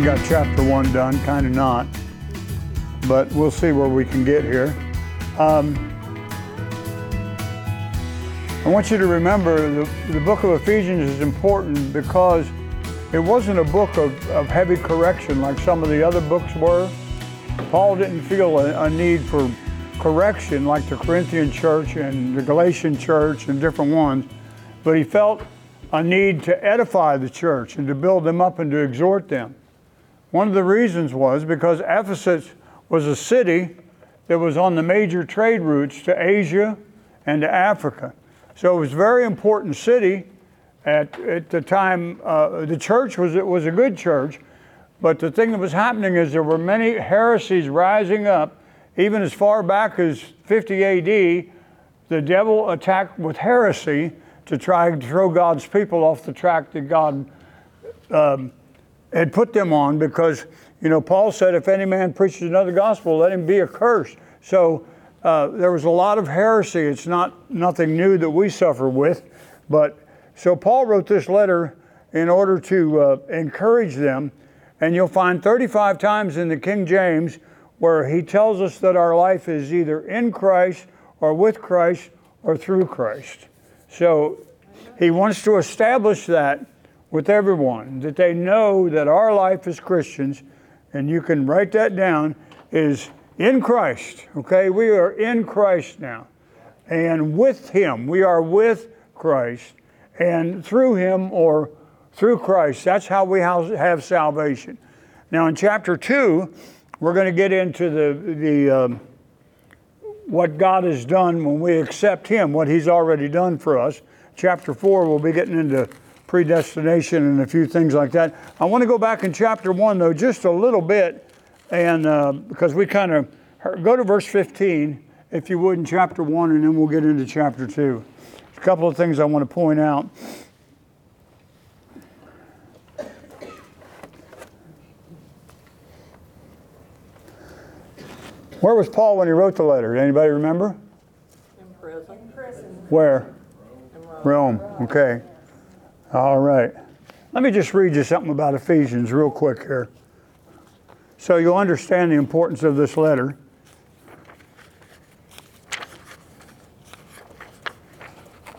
of got chapter one done, kind of not, but we'll see where we can get here. Um, I want you to remember the, the book of Ephesians is important because it wasn't a book of, of heavy correction like some of the other books were. Paul didn't feel a, a need for correction like the Corinthian church and the Galatian church and different ones, but he felt a need to edify the church and to build them up and to exhort them. One of the reasons was because Ephesus was a city that was on the major trade routes to Asia and to Africa. So it was a very important city at, at the time. Uh, the church was, it was a good church, but the thing that was happening is there were many heresies rising up. Even as far back as 50 AD, the devil attacked with heresy to try to throw God's people off the track that God um, had put them on because, you know, Paul said, if any man preaches another gospel, let him be accursed. So uh, there was a lot of heresy. It's not nothing new that we suffer with. But so Paul wrote this letter in order to uh, encourage them. And you'll find 35 times in the King James where he tells us that our life is either in Christ or with Christ or through Christ. So he wants to establish that with everyone, that they know that our life as Christians, and you can write that down, is in Christ. Okay? We are in Christ now. And with him. We are with Christ. And through him or through Christ. That's how we have salvation. Now, in chapter 2, we're going to get into the, the um, what God has done when we accept Him, what He's already done for us. Chapter 4, we'll be getting into predestination and a few things like that. I want to go back in chapter 1, though, just a little bit, and uh, because we kind of go to verse 15, if you would, in chapter 1, and then we'll get into chapter 2. A couple of things I want to point out. Where was Paul when he wrote the letter? Anybody remember? In prison. In prison. Where? In Rome. Rome. Okay. All right. Let me just read you something about Ephesians real quick here. So you'll understand the importance of this letter.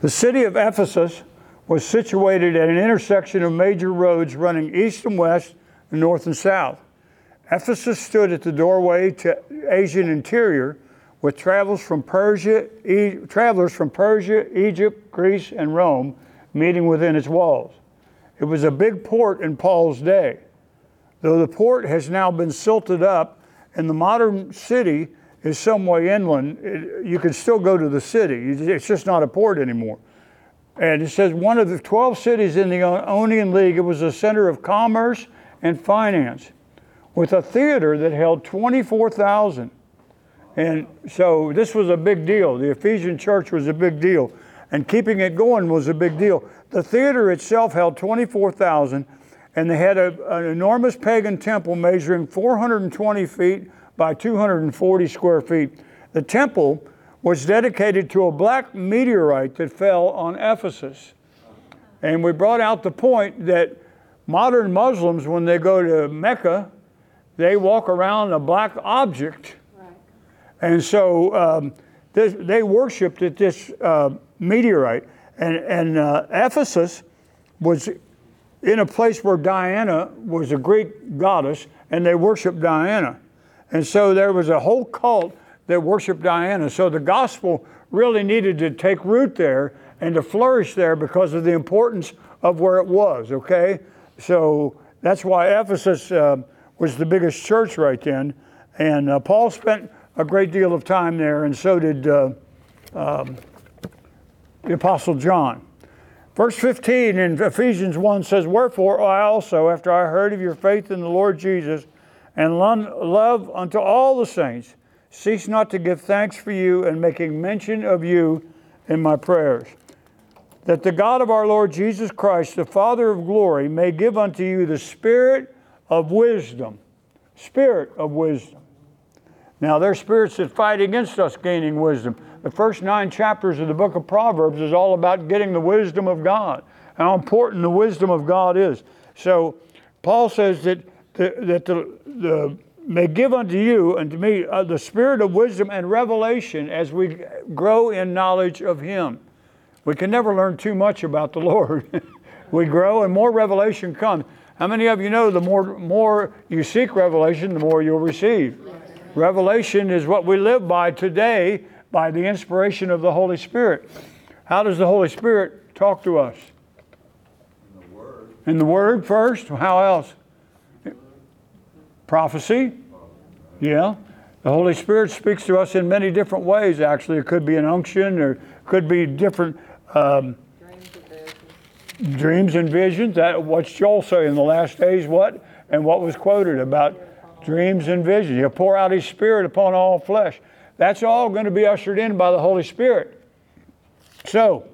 the city of Ephesus was situated at an intersection of major roads running east and west and north and south. Ephesus stood at the doorway to Asian interior with travelers from Persia, e- travelers from Persia, Egypt, Greece, and Rome meeting within its walls. It was a big port in Paul's day. Though the port has now been silted up and the modern city is some way inland, it, you can still go to the city. It's just not a port anymore. And it says one of the 12 cities in the Ionian League, it was a center of commerce and finance with a theater that held 24,000. And so this was a big deal. The Ephesian church was a big deal. And keeping it going was a big deal. The theater itself held 24,000, and they had a, an enormous pagan temple measuring 420 feet by 240 square feet. The temple was dedicated to a black meteorite that fell on Ephesus. And we brought out the point that modern Muslims, when they go to Mecca, they walk around a black object. And so um, this, they worshiped at this uh, meteorite. And, and uh, Ephesus was in a place where Diana was a Greek goddess, and they worshiped Diana. And so there was a whole cult that worshiped Diana. So the gospel really needed to take root there and to flourish there because of the importance of where it was, okay? So that's why Ephesus. Uh, was the biggest church right then. And uh, Paul spent a great deal of time there, and so did uh, um, the Apostle John. Verse 15 in Ephesians 1 says, Wherefore I also, after I heard of your faith in the Lord Jesus and love unto all the saints, cease not to give thanks for you and making mention of you in my prayers. That the God of our Lord Jesus Christ, the Father of glory, may give unto you the Spirit of wisdom, spirit of wisdom. Now, there's spirits that fight against us gaining wisdom. The first nine chapters of the book of Proverbs is all about getting the wisdom of God. how important the wisdom of God is. So Paul says that the, that the, the may give unto you and to me uh, the spirit of wisdom and revelation as we grow in knowledge of Him. We can never learn too much about the Lord. we grow and more revelation comes. How many of you know the more more you seek revelation, the more you'll receive? Revelation is what we live by today by the inspiration of the Holy Spirit. How does the Holy Spirit talk to us? In the Word. In the Word first? How else? Prophecy? Yeah. The Holy Spirit speaks to us in many different ways, actually. It could be an unction or could be different um, dreams and visions. That, what's Joel say in the last days? What? And what was quoted about dreams and visions. He'll pour out His Spirit upon all flesh. That's all going to be ushered in by the Holy Spirit. So,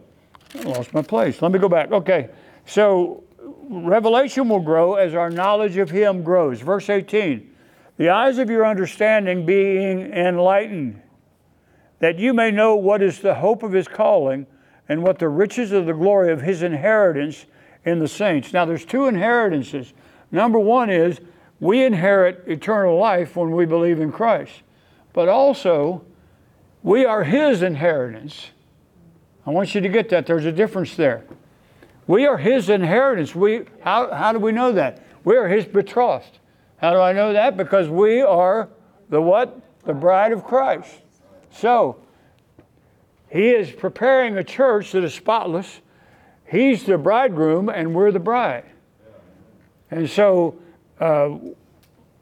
I lost my place. Let me go back. Okay. So, revelation will grow as our knowledge of Him grows. Verse 18 The eyes of your understanding being enlightened, that you may know what is the hope of His calling and what the riches of the glory of His inheritance in the saints. Now, there's two inheritances. Number one is we inherit eternal life when we believe in Christ, but also we are His inheritance. I want you to get that. There's a difference there. We are His inheritance. We, how, how do we know that? We are His betrothed. How do I know that? Because we are the what? The bride of Christ. So, He is preparing a church that is spotless. He's the bridegroom, and we're the bride. And so, uh,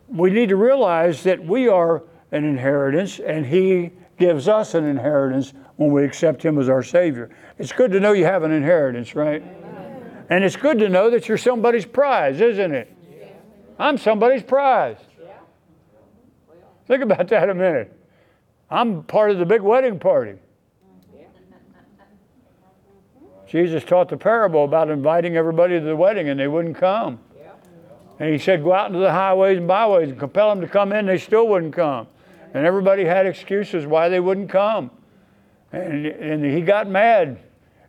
we need to realize that we are an inheritance, and He gives us an inheritance when we accept Him as our Savior. It's good to know you have an inheritance, right? Amen. And it's good to know that you're somebody's prize, isn't it? Yeah. I'm somebody's prize. Yeah. Think about that a minute. I'm part of the big wedding party. Yeah. Jesus taught the parable about inviting everybody to the wedding and they wouldn't come. And he said, Go out into the highways and byways and compel them to come in. They still wouldn't come. And everybody had excuses why they wouldn't come. And, and he got mad.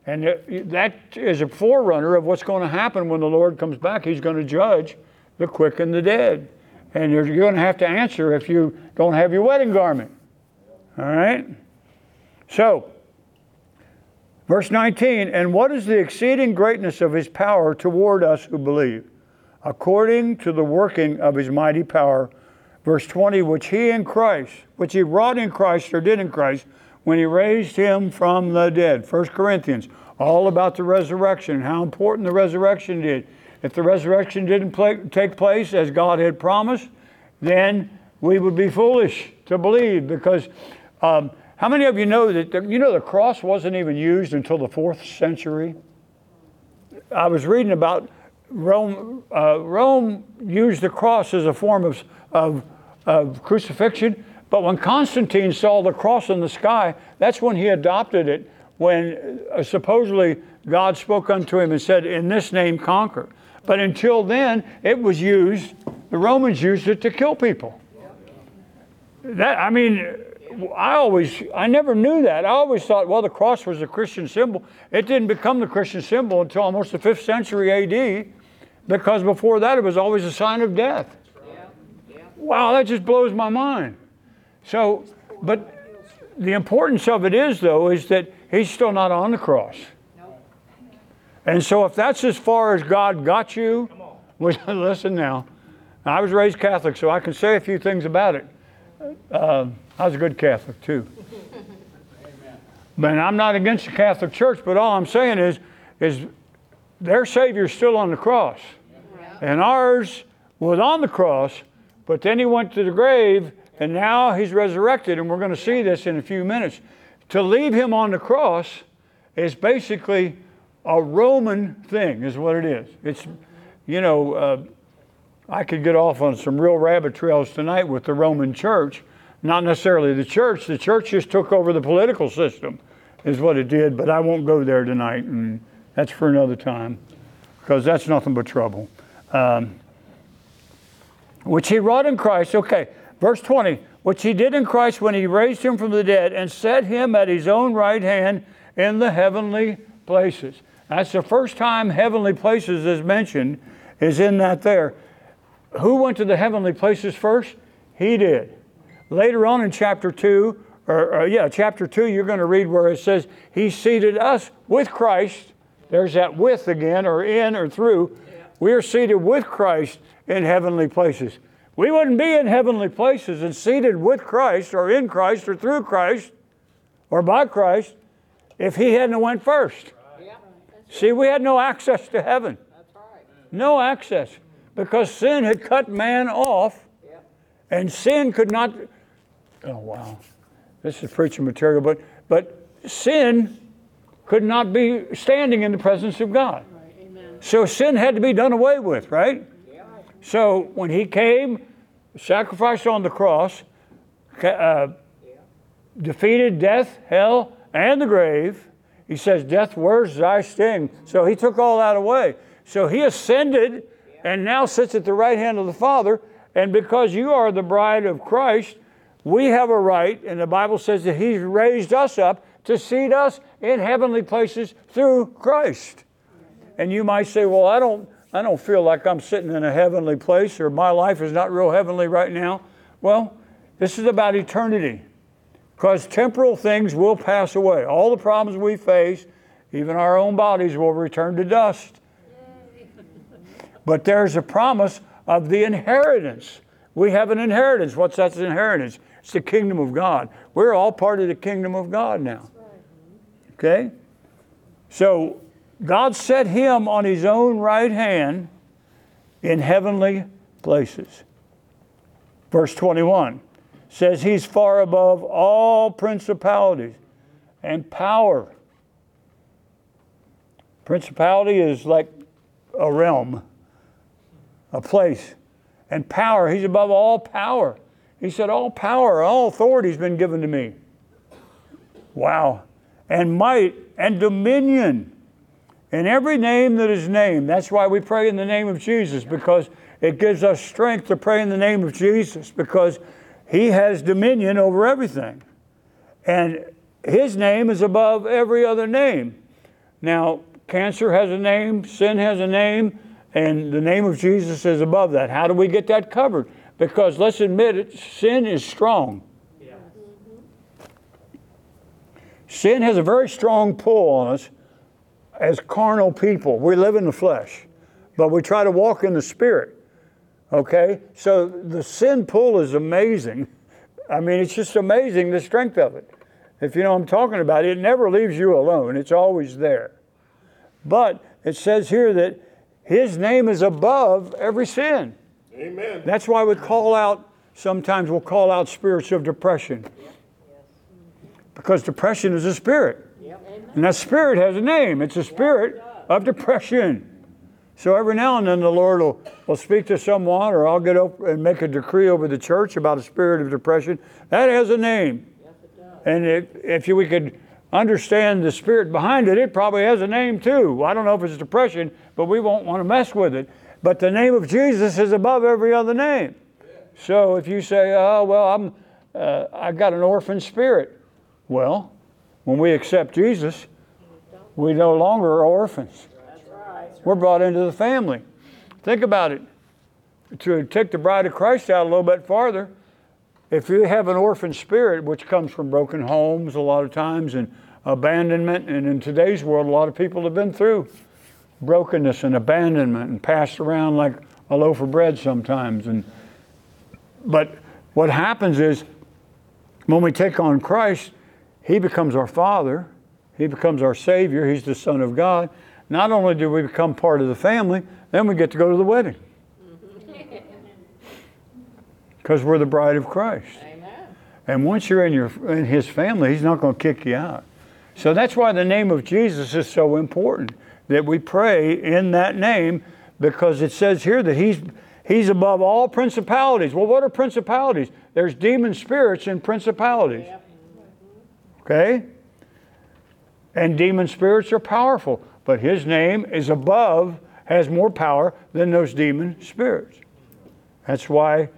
And that is a forerunner of what's going to happen when the Lord comes back. He's going to judge the quick and the dead. And you're going to have to answer if you don't have your wedding garment. All right? So, verse 19, and what is the exceeding greatness of his power toward us who believe? According to the working of his mighty power. Verse 20, which he in Christ, which he wrought in Christ or did in Christ when he raised him from the dead. 1 Corinthians, all about the resurrection, how important the resurrection did. If the resurrection didn't play, take place as God had promised, then we would be foolish to believe because um, how many of you know that the, you know the cross wasn't even used until the fourth century? I was reading about Rome, uh, Rome used the cross as a form of, of, of crucifixion, but when Constantine saw the cross in the sky, that's when he adopted it, when uh, supposedly God spoke unto him and said, In this name conquer. But until then, it was used, the Romans used it to kill people. That, I mean, I always, I never knew that. I always thought, well, the cross was a Christian symbol. It didn't become the Christian symbol until almost the 5th century AD because before that it was always a sign of death. Wow, that just blows my mind. So, but the importance of it is, though, is that he's still not on the cross. And so, if that's as far as God got you, listen now. I was raised Catholic, so I can say a few things about it. Uh, I was a good Catholic, too. But I'm not against the Catholic Church, but all I'm saying is, is their Savior's still on the cross. And ours was on the cross, but then he went to the grave, and now he's resurrected, and we're going to see this in a few minutes. To leave him on the cross is basically a Roman thing, is what it is. It's, you know, uh, I could get off on some real rabbit trails tonight with the Roman church. Not necessarily the church. The church just took over the political system, is what it did, but I won't go there tonight, and that's for another time, because that's nothing but trouble um, which he wrought in Christ. Okay, verse 20, which he did in Christ when he raised him from the dead and set him at his own right hand in the heavenly places. That's the first time heavenly places is mentioned, is in that there. Who went to the heavenly places first? He did. Later on in chapter 2, or, or yeah, chapter 2, you're going to read where it says, He seated us with Christ. There's that with again, or in, or through. We are seated with Christ in heavenly places. We wouldn't be in heavenly places and seated with Christ, or in Christ, or through Christ, or by Christ, if He hadn't went first. See, we had no access to heaven. No access. Because sin had cut man off, and sin could not. Oh, wow. This is preaching material, but, but sin could not be standing in the presence of God. So sin had to be done away with, right? So when he came, sacrificed on the cross, uh, defeated death, hell, and the grave. He says, Death, where's thy sting? So he took all that away. So he ascended and now sits at the right hand of the Father. And because you are the bride of Christ, we have a right, and the Bible says that he's raised us up to seat us in heavenly places through Christ. And you might say, Well, I don't, I don't feel like I'm sitting in a heavenly place or my life is not real heavenly right now. Well, this is about eternity. Because temporal things will pass away. All the problems we face, even our own bodies, will return to dust. But there's a promise of the inheritance. We have an inheritance. What's that inheritance? It's the kingdom of God. We're all part of the kingdom of God now. Okay? So God set him on his own right hand in heavenly places. Verse 21 says he's far above all principalities and power. Principality is like a realm, a place. And power, he's above all power. He said, All power, all authority has been given to me. Wow. And might and dominion in every name that is named. That's why we pray in the name of Jesus, because it gives us strength to pray in the name of Jesus, because he has dominion over everything. And his name is above every other name. Now, cancer has a name, sin has a name, and the name of Jesus is above that. How do we get that covered? Because let's admit it, sin is strong. Sin has a very strong pull on us as carnal people. We live in the flesh, but we try to walk in the spirit. Okay? So the sin pull is amazing. I mean, it's just amazing the strength of it. If you know what I'm talking about, it never leaves you alone, it's always there. But it says here that his name is above every sin. Amen. That's why we call out, sometimes we'll call out spirits of depression. Because depression is a spirit. And that spirit has a name. It's a spirit of depression. So every now and then the Lord will, will speak to someone, or I'll get up and make a decree over the church about a spirit of depression. That has a name. And if, if you, we could understand the spirit behind it, it probably has a name too. I don't know if it's depression, but we won't want to mess with it. But the name of Jesus is above every other name. So if you say, "Oh well, I'm, uh, I got an orphan spirit," well, when we accept Jesus, we no longer are orphans. We're brought into the family. Think about it. To take the bride of Christ out a little bit farther, if you have an orphan spirit, which comes from broken homes a lot of times and abandonment, and in today's world, a lot of people have been through brokenness and abandonment and passed around like a loaf of bread sometimes. And but what happens is when we take on Christ, He becomes our Father, He becomes our Savior, He's the Son of God. Not only do we become part of the family, then we get to go to the wedding. Because we're the bride of Christ. And once you're in, your, in His family, He's not going to kick you out. So that's why the name of Jesus is so important that we pray in that name because it says here that He's, he's above all principalities. Well, what are principalities? There's demon spirits and principalities. Okay? And demon spirits are powerful, but His name is above, has more power than those demon spirits. That's why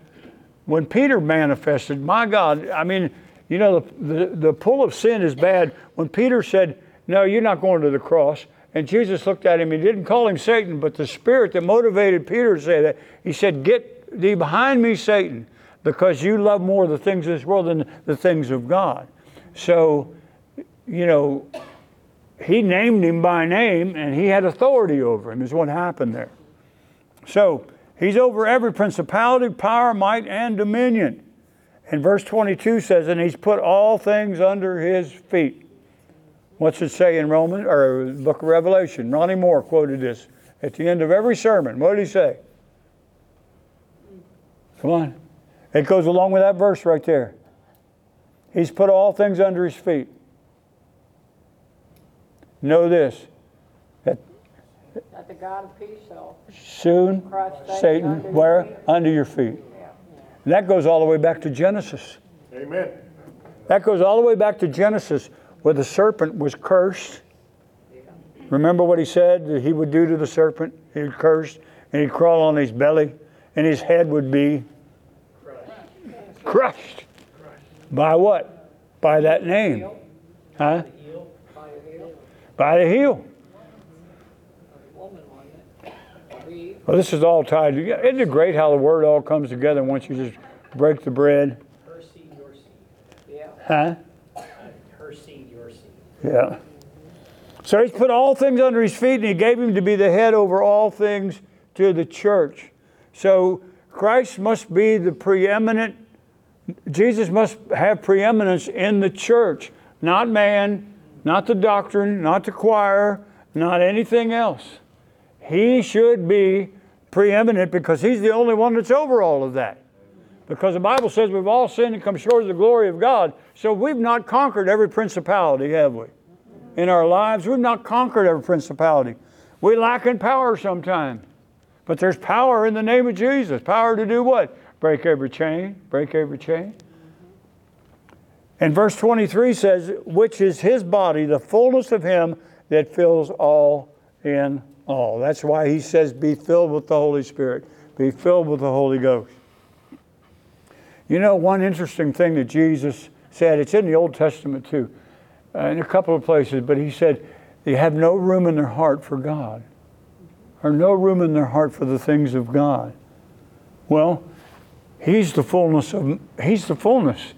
when Peter manifested, my God, I mean, you know, the, the, the pull of sin is bad. When Peter said, No, you're not going to the cross, And Jesus looked at him. He didn't call him Satan, but the spirit that motivated Peter to say that, he said, Get thee behind me, Satan, because you love more the things of this world than the things of God. So, you know, he named him by name and he had authority over him, is what happened there. So, he's over every principality, power, might, and dominion. And verse 22 says, And he's put all things under his feet. What's it say in Romans or Book of Revelation? Ronnie Moore quoted this at the end of every sermon. What did he say? Come on. It goes along with that verse right there. He's put all things under his feet. Know this that That the God of peace shall soon crush Satan, under where? feet. Under your feet. And that goes all the way back to Genesis. Amen. That goes all the way back to Genesis, where the serpent was cursed. Remember what he said that he would do to the serpent? He would curse, and he'd crawl on his belly, and his head would be crushed. crushed. By what? By that name. Huh? by the heel. By the heel. Woman, wasn't it? Eve. Well, this is all tied together. Isn't it great how the word all comes together once you just break the bread? Her seed, your seed. Yeah. Huh? Her seed, your seed. Yeah. So he's put all things under his feet and he gave him to be the head over all things to the church. So Christ must be the preeminent, Jesus must have preeminence in the church, not man, not the doctrine, not the choir, not anything else. He should be preeminent because he's the only one that's over all of that. Because the Bible says we've all sinned and come short of the glory of God. So we've not conquered every principality, have we? In our lives, we've not conquered every principality. We lack in power sometimes. But there's power in the name of Jesus. Power to do what? Break every chain, break every chain. And verse 23 says, which is his body, the fullness of him that fills all in all. That's why he says, be filled with the Holy Spirit, be filled with the Holy Ghost. You know, one interesting thing that Jesus said, it's in the Old Testament too, uh, in a couple of places, but he said, they have no room in their heart for God, or no room in their heart for the things of God. Well, he's the fullness of, he's the fullness.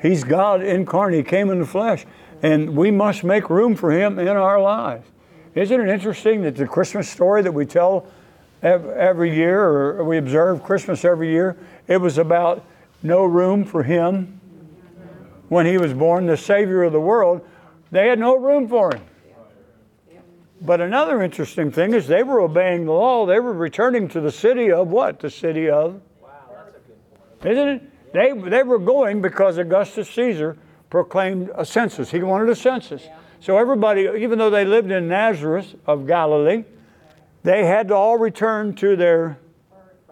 He's God incarnate. He came in the flesh. And we must make room for him in our lives. Isn't it interesting that the Christmas story that we tell every year, or we observe Christmas every year, it was about no room for him when he was born, the Savior of the world. They had no room for him. But another interesting thing is they were obeying the law. They were returning to the city of what? The city of isn't it? They, they were going because Augustus Caesar proclaimed a census. He wanted a census. So everybody, even though they lived in Nazareth of Galilee, they had to all return to their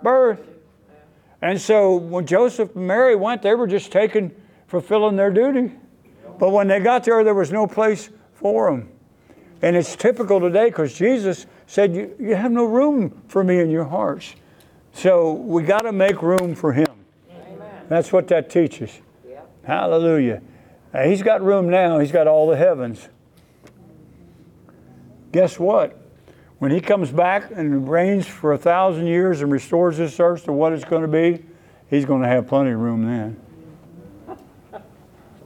birth. And so when Joseph and Mary went, they were just taken, fulfilling their duty. But when they got there, there was no place for them. And it's typical today because Jesus said, you, you have no room for me in your hearts. So we got to make room for him. Amen. That's what that teaches. Yep. Hallelujah. Now, he's got room now, he's got all the heavens. Guess what? When he comes back and reigns for a thousand years and restores this earth to what it's going to be, he's going to have plenty of room then. The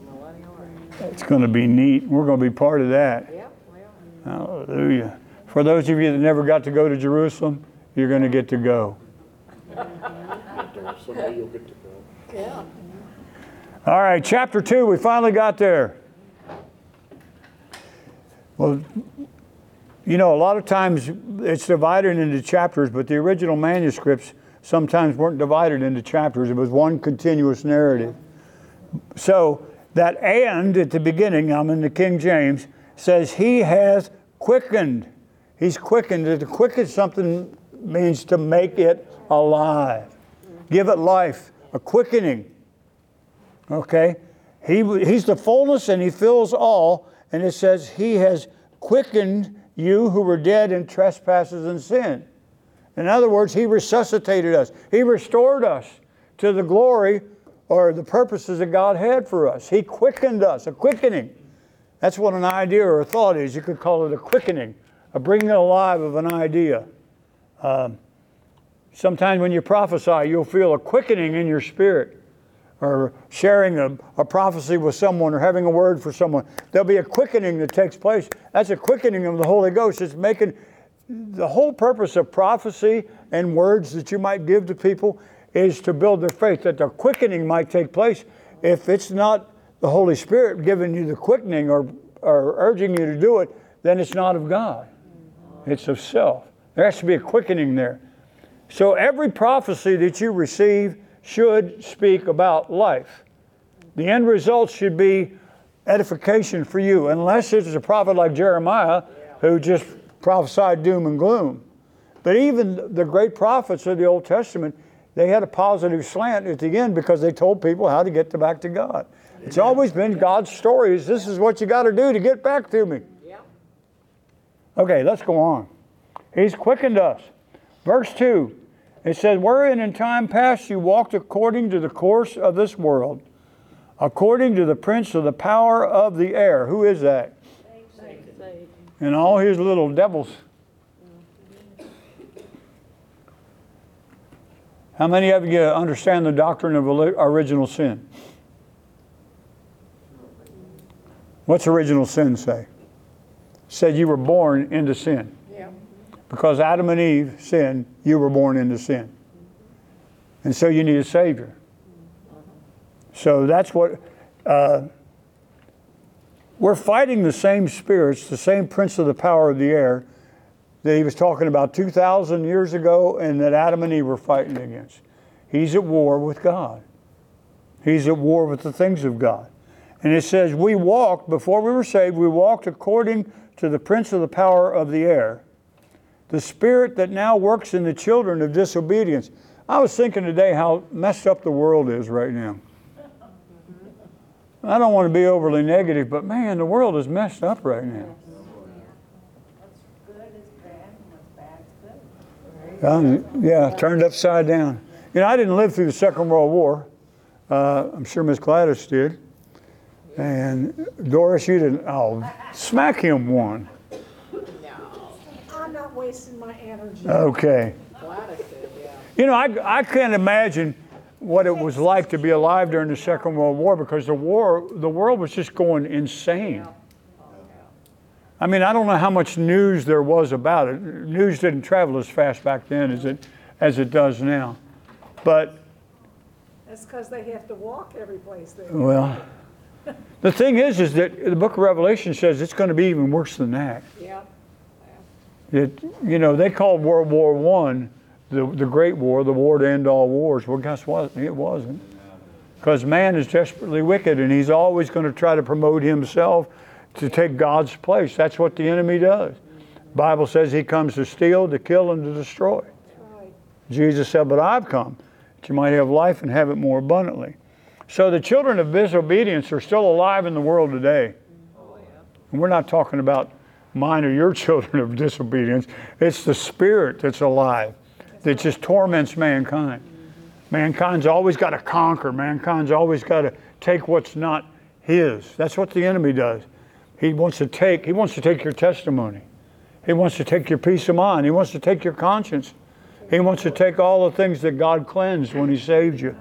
millennial reign. It's going to be neat. We're going to be part of that. Yep. Well, Hallelujah. For those of you that never got to go to Jerusalem, you're going to get to go. Someday you'll get to go. Yeah. All right, chapter two, we finally got there. Well, you know, a lot of times it's divided into chapters, but the original manuscripts sometimes weren't divided into chapters. It was one continuous narrative. So that and at the beginning, I'm in the King James, says he has quickened. He's quickened. To quicken something means to make it alive, give it life, a quickening. Okay? He, he's the fullness and he fills all. And it says, He has quickened you who were dead in trespasses and sin. In other words, He resuscitated us, He restored us to the glory or the purposes that God had for us. He quickened us, a quickening. That's what an idea or a thought is. You could call it a quickening, a bringing alive of an idea. Um, sometimes when you prophesy, you'll feel a quickening in your spirit, or sharing a, a prophecy with someone, or having a word for someone. There'll be a quickening that takes place. That's a quickening of the Holy Ghost. It's making the whole purpose of prophecy and words that you might give to people is to build their faith, that the quickening might take place. If it's not the Holy Spirit giving you the quickening or, or urging you to do it, then it's not of God. It's of self. There has to be a quickening there. So every prophecy that you receive should speak about life. The end result should be edification for you, unless it's a prophet like Jeremiah who just prophesied doom and gloom. But even the great prophets of the Old Testament, they had a positive slant at the end because they told people how to get back to God. It's always been God's stories. This is what you got to do to get back to me. Okay, let's go on. He's quickened us. Verse 2 it says, Wherein in time past you walked according to the course of this world, according to the prince of the power of the air. Who is that? And all his little devils. How many of you understand the doctrine of original sin? What's original sin say? Said you were born into sin. Because Adam and Eve sinned, you were born into sin. And so you need a Savior. So that's what. Uh, we're fighting the same spirits, the same prince of the power of the air that he was talking about 2,000 years ago and that Adam and Eve were fighting against. He's at war with God, he's at war with the things of God. And it says, We walked, before we were saved, we walked according to the prince of the power of the air the spirit that now works in the children of disobedience. I was thinking today how messed up the world is right now. I don't want to be overly negative, but man, the world is messed up right now. What's good is bad, and what's bad is good. Um, yeah, turned upside down. You know, I didn't live through the Second World War. Uh, I'm sure Miss Gladys did. And Doris, you didn't. Oh, smack him one. I'm not wasting my energy. Okay. Gladys did, yeah. You know, I, I can't imagine what it was like to be alive during the Second World War because the war, the world was just going insane. I mean, I don't know how much news there was about it. News didn't travel as fast back then as it, as it does now. But, That's because they have to walk every place they well, the thing is, is that the book of Revelation says it's going to be even worse than that. Yeah. It, you know, they called World War One the, the Great War, the war to end all wars. Well, guess what? It wasn't. Because man is desperately wicked and he's always going to try to promote himself to take God's place. That's what the enemy does. Bible says he comes to steal, to kill, and to destroy. Jesus said, But I've come that you might have life and have it more abundantly. So the children of disobedience are still alive in the world today. And we're not talking about mine or your children of disobedience. It's the spirit that's alive that just torments mankind. Mankind's always got to conquer. Mankind's always got to take what's not his. That's what the enemy does. He wants to take, he wants to take your testimony. He wants to take your peace of mind. He wants to take your conscience. He wants to take all the things that God cleansed when he saved you.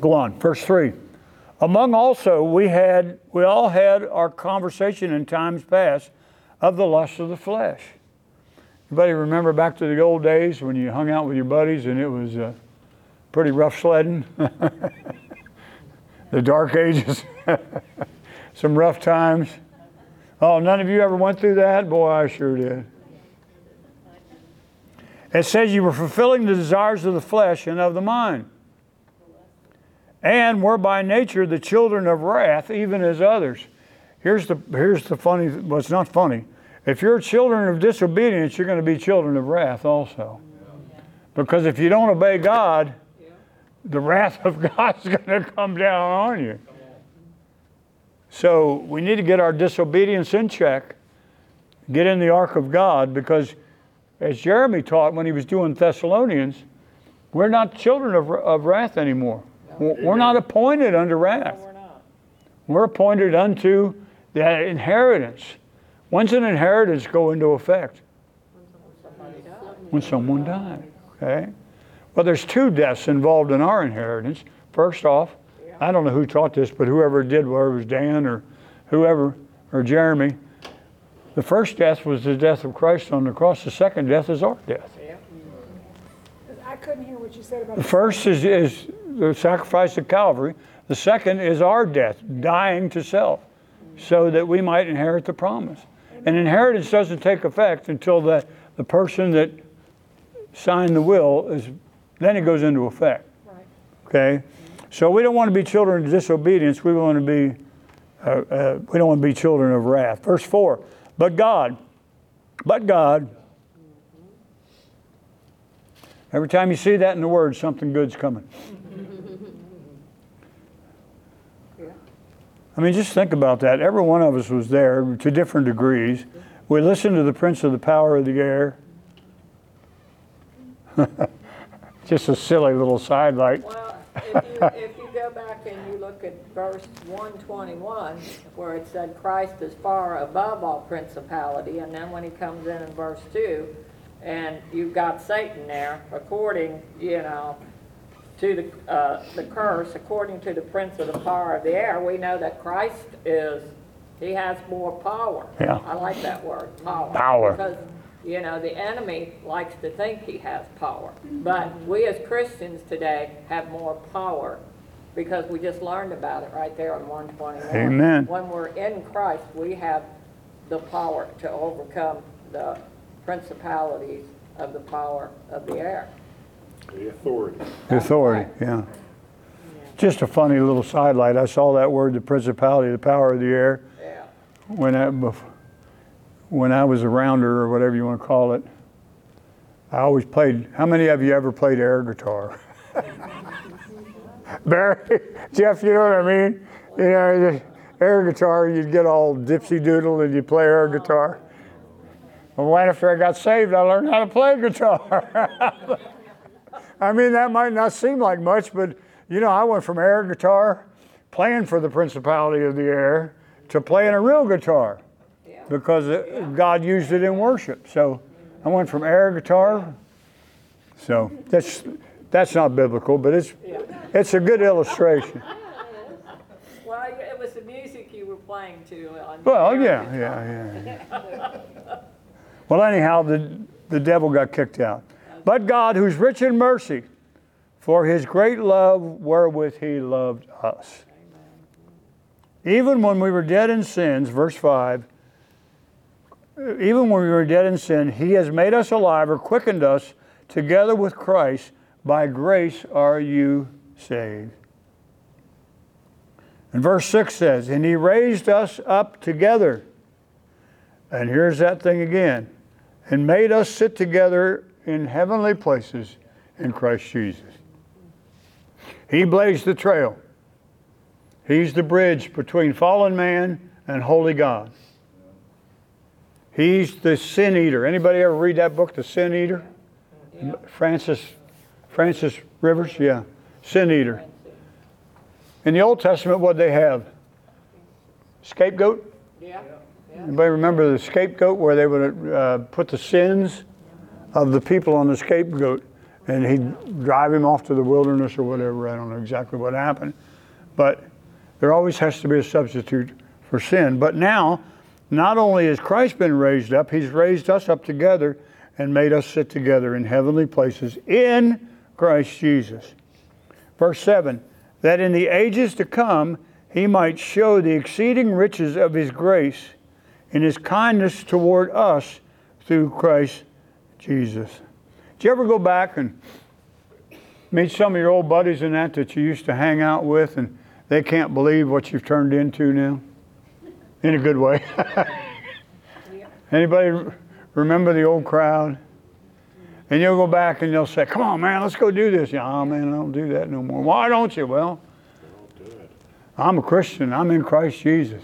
Go on, verse 3. Among also we had we all had our conversation in times past of the lust of the flesh. Anybody remember back to the old days when you hung out with your buddies and it was uh, pretty rough sledding? the dark ages, some rough times. Oh, none of you ever went through that? Boy, I sure did. It says you were fulfilling the desires of the flesh and of the mind and were by nature the children of wrath, even as others. Here's the, here's the funny, well, it's not funny. If you're children of disobedience, you're going to be children of wrath also. Because if you don't obey God, the wrath of God's going to come down on you. So we need to get our disobedience in check, get in the ark of God, because as Jeremy taught when he was doing Thessalonians, we're not children of, of wrath anymore. We're not appointed unto wrath. We're not. We're appointed unto that inheritance. When's an inheritance go into effect? When someone dies. Okay? Well, there's two deaths involved in our inheritance. First off, I don't know who taught this, but whoever did, whether it was Dan or whoever, or Jeremy, the first death was the death of Christ on the cross. The second death is our death. I couldn't hear what you said about The first is, is the sacrifice of Calvary. The second is our death, dying to self, so that we might inherit the promise. And inheritance doesn't take effect until the, the person that signed the will is, then it goes into effect. Right. Okay? So we don't want to be children of disobedience. We want to be, uh, uh, we don't want to be children of wrath. Verse 4 But God, but God, every time you see that in the word, something good's coming. I mean, just think about that. Every one of us was there to different degrees. We listened to the prince of the power of the air. just a silly little sidelight. Well, if you, if you go back and you look at verse one twenty-one, where it said Christ is far above all principality, and then when he comes in in verse two, and you've got Satan there, according, you know, to the, uh, the curse, according to the prince of the power of the air, we know that Christ is, he has more power. Yeah. I like that word, power. Power. Because, you know, the enemy likes to think he has power. But we as Christians today have more power because we just learned about it right there on one twenty-one. Amen. When we're in Christ, we have the power to overcome the principalities of the power of the air. The authority. The authority, yeah. Just a funny little sidelight. I saw that word, the principality, the power of the air, Yeah. when I, bef- when I was a rounder or whatever you want to call it. I always played. How many of you ever played air guitar? Barry, Jeff, you know what I mean? You know, the air guitar, you'd get all dipsy doodle and you play air guitar. Well, right after I got saved, I learned how to play guitar. I mean, that might not seem like much, but you know, I went from air guitar, playing for the principality of the air, to playing a real guitar Yeah. because it, God used it in worship. So I went from air guitar. So that's that's not biblical, but it's it's a good illustration. Well, it was the music you were playing to on. Well, yeah, yeah, yeah. Well, anyhow, the the devil got kicked out. But God, who's rich in mercy, for his great love wherewith he loved us. Even when we were dead in sins, verse 5, even when we were dead in sin, he has made us alive or quickened us together with Christ. By grace are you saved. And verse 6 says, And he raised us up together. And here's that thing again. And made us sit together in heavenly places in Christ Jesus. He blazed the trail. He's the bridge between fallen man and holy God. He's the sin eater. Anybody ever read that book, The Sin Eater? Francine Francine Rivers, yeah. Sin eater. In the Old Testament, what they have? Scapegoat? Yeah, Anybody remember the scapegoat where they would uh, put the sins of the people on the scapegoat and he'd drive him off to the wilderness or whatever. I don't know exactly what happened. But there always has to be a substitute for sin. But now, not only has Christ been raised up, he's raised us up together and made us sit together in heavenly places in Christ Jesus. Verse 7 that in the ages to come he might show the exceeding riches of his grace in his kindness toward us through Christ Jesus. Did you ever go back and meet some of your old buddies and that that you used to hang out with and they can't believe what you've turned into now? In a good way. Anybody remember the old crowd? And you'll go back and they'll say, Come on, man, let's go do this. Yeah, oh, man, I don't do that no more. Why don't you? Well, I'm a Christian. I'm in Christ Jesus.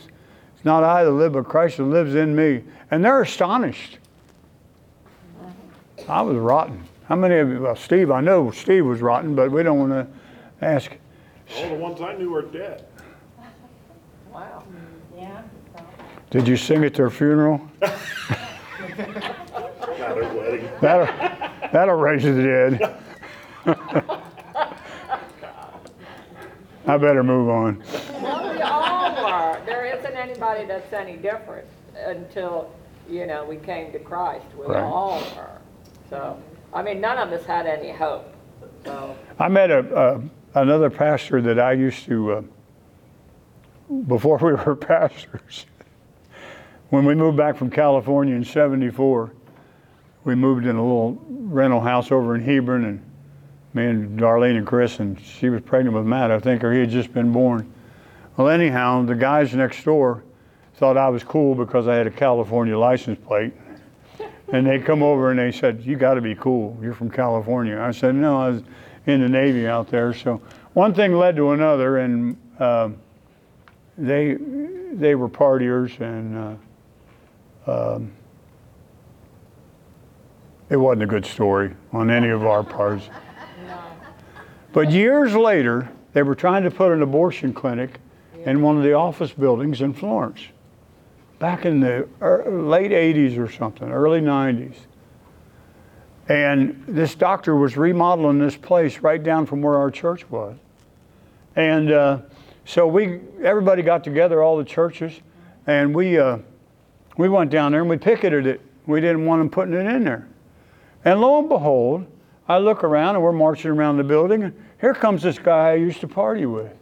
It's not I that live, but Christ that lives in me. And they're astonished. I was rotten. How many of you, well, Steve, I know Steve was rotten, but we don't want to ask. All the ones I knew are dead. wow. Yeah, Did you sing at their funeral? Not a wedding. That'll, that'll raise the dead. I better move on. Well, we all were. There isn't anybody that's any different until, you know, we came to Christ. We Right. all were. So, I mean, none of us had any hope. So, I met a, uh, another pastor that I used to, uh, before we were pastors, when we moved back from California in 74, we moved in a little rental house over in Hebron, and me and Darlene and Chris, and she was pregnant with Matt, I think, or he had just been born. Well, anyhow, the guys next door thought I was cool because I had a California license plate. And they come over and they said, "You got to be cool. You're from California." I said, "No, I was in the Navy out there." So one thing led to another, and uh, they they were partiers, and uh, um, it wasn't a good story on any of our parts. But years later, they were trying to put an abortion clinic in one of the office buildings in Florence back in the late 80s or something, early 90s. And this doctor was remodeling this place right down from where our church was. And uh, so we, everybody got together, all the churches, and we, uh, we went down there and we picketed it. We didn't want them putting it in there. And lo and behold, I look around and we're marching around the building, and here comes this guy I used to party with.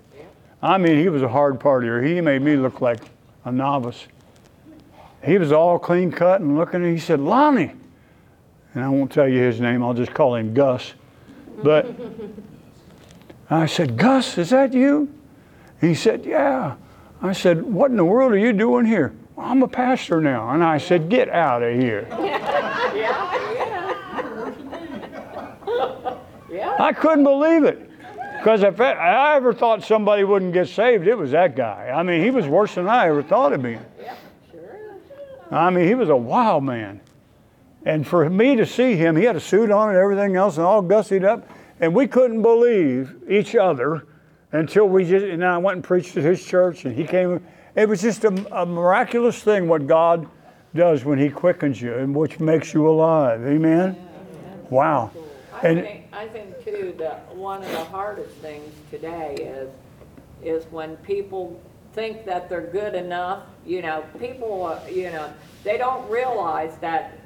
I mean, he was a hard partier. He made me look like a novice. He was all clean cut and looking, he said, Lonnie. And I won't tell you his name, I'll just call him Gus. But I said, Gus, is that you? He said, Yeah. I said, What in the world are you doing here? "Well, I'm a pastor now. And I said, Get out of here. yeah. I couldn't believe it. Because if I ever thought somebody wouldn't get saved, it was that guy. I mean, he was worse than I ever thought of being. I mean, he was a wild man. And for me to see him, he had a suit on and everything else and all gussied up. And we couldn't believe each other until we just, and I went and preached at his church and he came. It was just a, a miraculous thing what God does when he quickens you and which makes you alive. Amen? Wow. I And- think, I think too, that one of the hardest things today is, is when people think that they're good enough, you know, people, uh, you know, they don't realize that,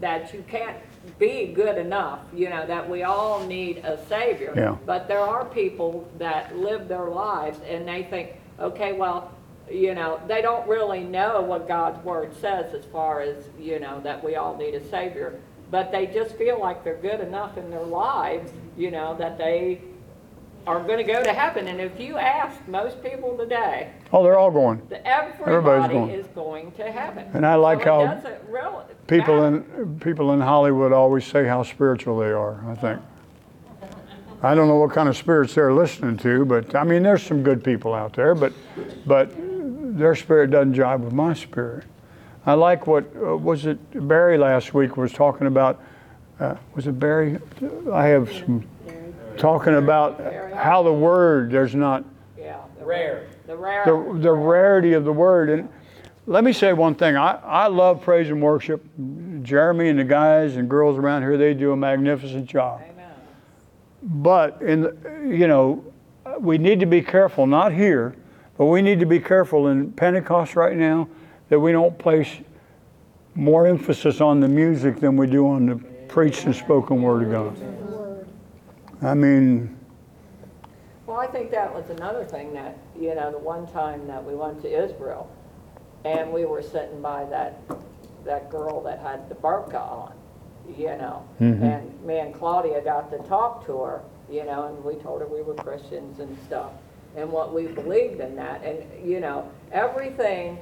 that you can't be good enough, you know, that we all need a savior. Yeah. But there are people that live their lives and they think, okay, well, you know, they don't really know what God's word says as far as, you know, that we all need a savior. But they just feel like they're good enough in their lives, you know, that they are going to go to heaven. And if you ask most people today, Oh, they're all going. the- Everybody's everybody going. is going to heaven. And I like So how really People matter. in people in Hollywood always say how spiritual they are. I think. I don't know what kind of spirits they're listening to, but I mean, there's some good people out there, but but their spirit doesn't jive with my spirit. I like what uh, was it Barry last week was talking about. Uh, was it Barry? I have some talking about how the word there's not Yeah. the- Rare. The rare. the, the rarity of the word. And let me say one thing. I, I love praise and worship. Jeremy and the guys and girls around here, they do a magnificent job. Amen. But in the, you know, we need to be careful, not here, but we need to be careful in Pentecost right now that we don't place more emphasis on the music than we do on the preached and spoken word of God. I mean, Well, I think that was another thing that, you know, the one time that we went to Israel, and we were sitting by that, that girl that had the burqa on, you know, mm-hmm. and me and Claudia got to talk to her, you know, and we told her we were Christians and stuff, and what we believed in that, and, you know, everything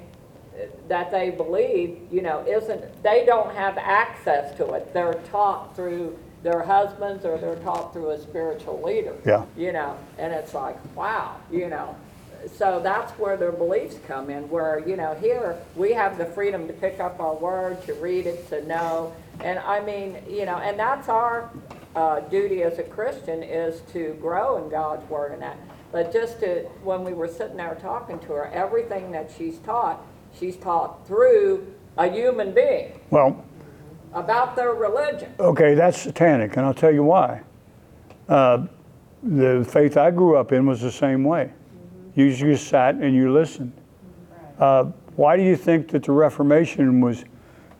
that they believe, you know, isn't, they don't have access to it. They're taught through their husbands or they're taught through a spiritual leader. Yeah. You know, and it's like, wow, you know. So that's where their beliefs come in, where, you know, here we have the freedom to pick up our word, to read it, to know. And I mean, you know, and that's our uh, duty as a Christian is to grow in God's word and that. But just to, when we were sitting there talking to her, everything that she's taught She's taught through a human being Well, about their religion. okay, that's satanic, and I'll tell you why. Uh, the faith I grew up in was the same way. You just sat and you listened. Uh, why do you think that the Reformation was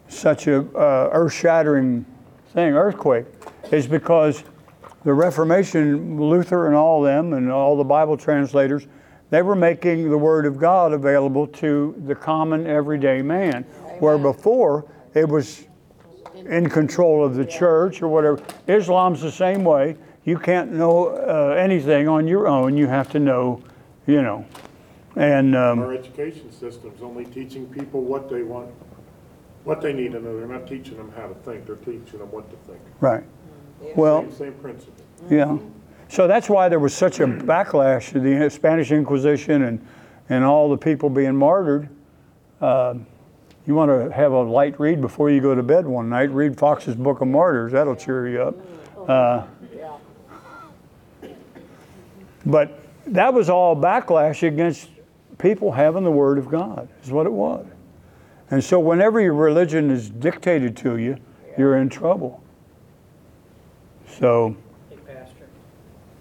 such a uh, earth-shattering thing, earthquake? Is because the Reformation, Luther and all them, and all the Bible translators, they were making the Word of God available to the common everyday man, where before it was in control of the church or whatever. Islam's the same way. You can't know uh, anything on your own. You have to know, you know. And um, Our education system's only teaching people what they want, what they need to know. They're not teaching them how to think, they're teaching them what to think. right. Well, Same, same principle. yeah. So that's why there was such a backlash to the Spanish Inquisition and and all the people being martyred. Uh, you want to have a light read before you go to bed one night. Read Foxe's Book of Martyrs. That'll cheer you up. Uh, But that was all backlash against people having the Word of God, is what it was. And so whenever your religion is dictated to you, you're in trouble. So, Hey, Pastor,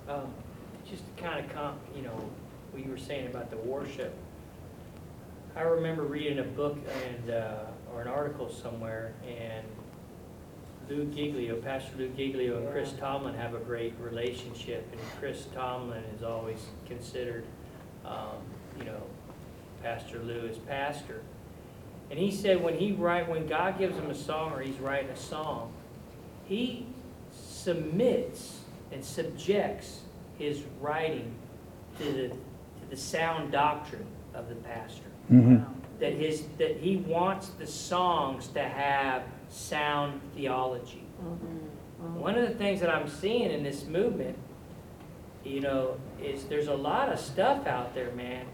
um, just to kind of comp, you know, what you were saying about the worship. I remember reading a book and, uh, or an article somewhere, and Lou Giglio, Pastor Lou Giglio and Chris Tomlin have a great relationship, and Chris Tomlin is always considered, um, you know, Pastor Lou as pastor. And he said when he write, when God gives him a song or he's writing a song, he submits and subjects his writing to the, the sound doctrine of the pastor. Mm-hmm. That his, that he wants the songs to have sound theology. Mm-hmm. One of the things that I'm seeing in this movement, you know, is there's a lot of stuff out there, man,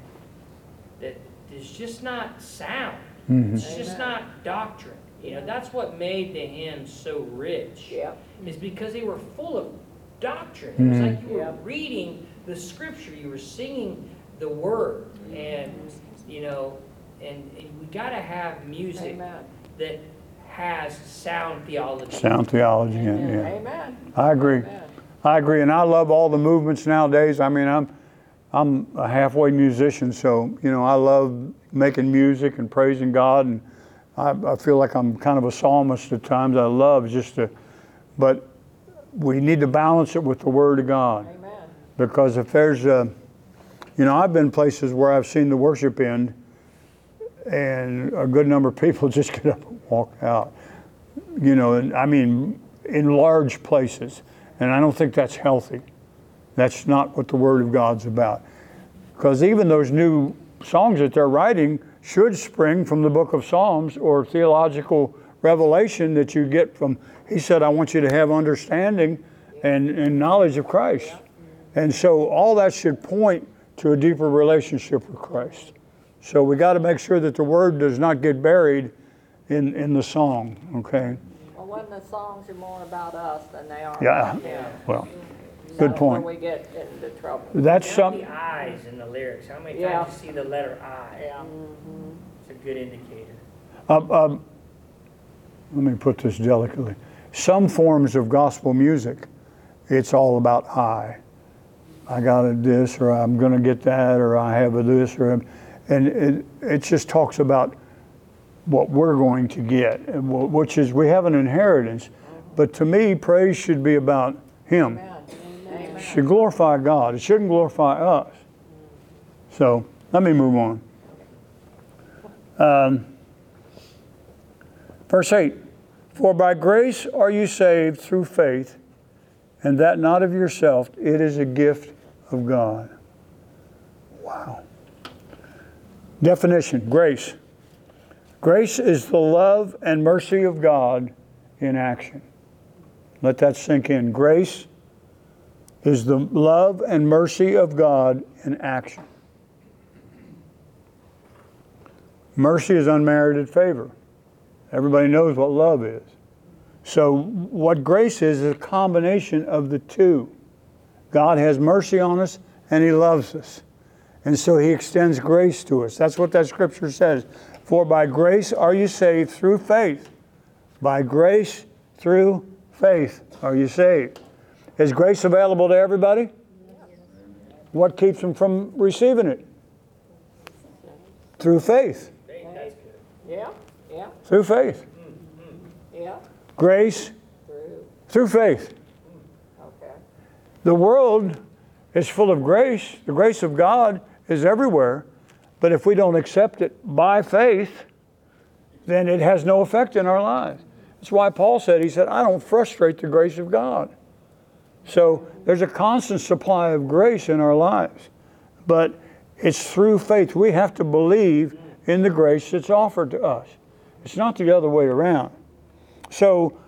that is just not sound. Mm-hmm. It's just not doctrine. You know, that's what made the hymns so rich. Yeah. Is because they were full of doctrine. It was like you were Yeah. reading the scripture, you were singing the word, mm-hmm. and you know, and, and we got to have music Amen. that has sound theology. sound theology, yeah. yeah. Amen. I agree. Amen. I agree, and I love all the movements nowadays. I mean, I'm I'm a halfway musician, so you know I love making music and praising God, and I, I feel like I'm kind of a psalmist at times. I love just to, but we need to balance it with the Word of God, Amen. because if there's a, you know, I've been places where I've seen the worship end, and a good number of people just get up and walk out you know, and I mean, in large places. And I don't think that's healthy. That's not what the Word of God's about. Because even those new songs that they're writing should spring from the book of Psalms or theological revelation that you get from, he said, I want you to have understanding and, and knowledge of Christ. And so all that should point to a deeper relationship with Christ. So we got to make sure that the Word does not get buried in, in the song, okay? Well, when the songs are more about us than they are Yeah. about them. Well, That's good point. where we get into trouble. That's Count some, the I's in the lyrics. How many Yeah. times you see the letter I? Yeah. It's a good indicator. um, um, let me put this delicately. Some forms of gospel music, it's all about I. I got a this, or I'm going to get that, or I have a this, or and it, it just talks about what we're going to get, which is we have an inheritance. But to me, praise should be about Him. Amen. Amen. should glorify God. It shouldn't glorify us. So let me move on. Um, verse 8 For by grace are you saved through faith, and that not of yourself, it is a gift of God. Wow. Definition Grace. Grace is the love and mercy of God in action. Let that sink in. Grace is the love and mercy of God in action. Mercy is unmerited favor. Everybody knows what love is. So, what grace is, is a combination of the two. God has mercy on us and He loves us. And so He extends grace to us. That's what that scripture says. For by grace are you saved through faith. By grace through faith are you saved. Is grace available to everybody? What keeps them from receiving it? Through faith. Hey, that's good. Yeah, yeah, Through faith. Mm-hmm. yeah, Grace true, through faith. The world is full of grace. The grace of God is everywhere. But if we don't accept it by faith, then it has no effect in our lives. That's why Paul said, he said, I don't frustrate the grace of God. So there's a constant supply of grace in our lives. But it's through faith. We have to believe in the grace that's offered to us. It's not the other way around. So,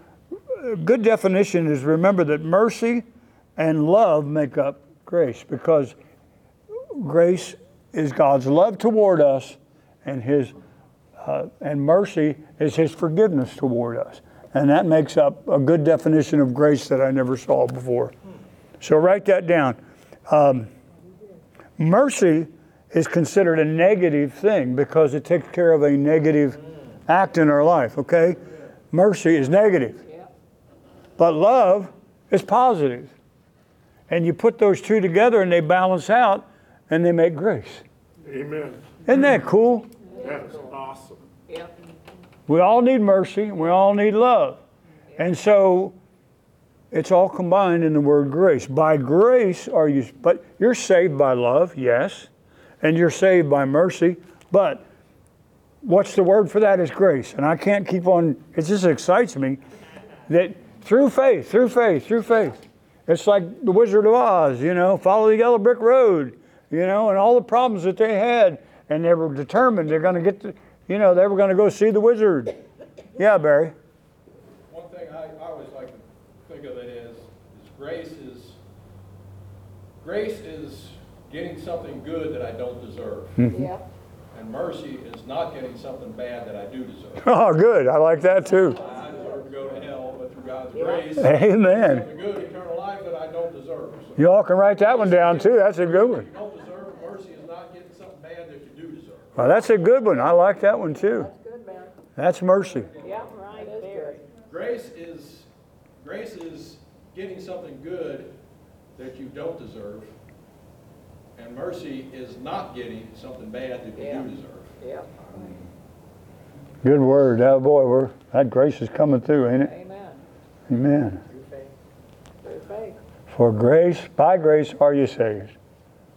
a good definition is remember that mercy and love make up grace because grace is God's love toward us, and His uh, and mercy is His forgiveness toward us, and that makes up a good definition of grace that I never saw before. So write that down. Um, mercy is considered a negative thing because it takes care of a negative act in our life. Okay, mercy is negative. But love is positive. And you put those two together and they balance out and they make grace. Amen. Isn't that cool? That is awesome. yeah, We all need mercy, and we all need love. And so it's all combined in the word grace. By grace are you, but you're saved by love, yes, and you're saved by mercy, but what's the word for that is grace. And I can't keep on, it just excites me that through faith, through faith, through faith. It's like the Wizard of Oz, you know, follow the yellow brick road, you know, and all the problems that they had, and they were determined they're going to get, the, you know, they were going to go see the wizard. Yeah, Barry. One thing I, I always like to think of it is, is grace is, grace is getting something good that I don't deserve. Hmm. yeah, And mercy is not getting something bad that I do deserve. Oh, good. I like that too. I deserve to go to hell, but through God's grace, Amen. something good, eternal life that I don't deserve. So You all can write that one down too. That's a good one. you don't deserve, mercy is not getting something bad that you do deserve. Well, that's a good one. I like that one too. that's good, man. That's mercy. Yeah, right there. Grace is, grace is getting something good that you don't deserve. And mercy is not getting something bad that you Yeah. do deserve. Yeah, Good word. Oh boy, we're, that grace is coming through, ain't it? amen, Amen. through faith, through faith. For grace, by grace are you saved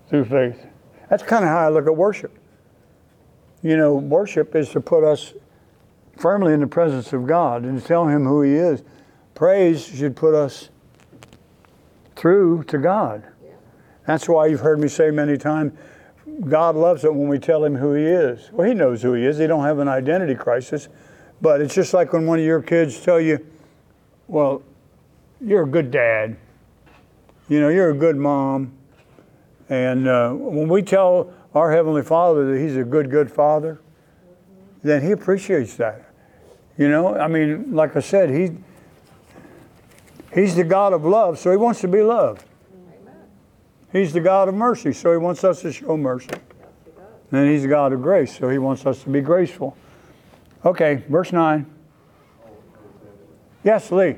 through faith. That's kind of how I look at worship. You know, worship is to put us firmly in the presence of God and tell Him who He is. Praise should put us through to God. That's why you've heard me say many times, God loves it when we tell Him who He is. Well, He knows who He is. He don't have an identity crisis. But it's just like when one of your kids tell you, well, you're a good dad. You know, you're a good mom. And uh, when we tell our Heavenly Father that He's a good, good Father, then He appreciates that. You know, I mean, like I said, He He's the God of love, so He wants to be loved. He's the God of mercy, so He wants us to show mercy. And He's the God of grace, so He wants us to be graceful. Okay, verse 9. Yes, Lee. Uh, I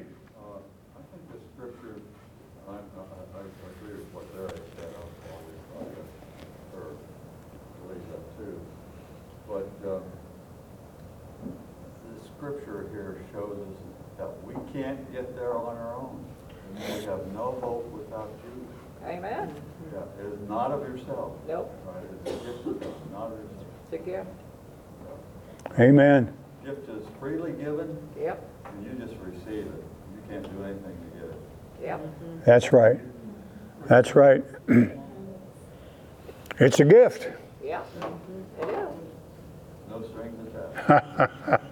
think the scripture, I, I, I agree with what Larry said, I'll always, I or believes that too. But, uh, the scripture here shows us that we can't get there on our own. And we have no hope without you. Amen, Yeah, it is not of yourself. nope, Right, it's a gift of God, not of yourself. it's a gift, Amen. Gift is freely given, yep, and you just receive it. You can't do anything to get it. yep, That's right. That's right. it's a gift. yep, it is. No strings attached.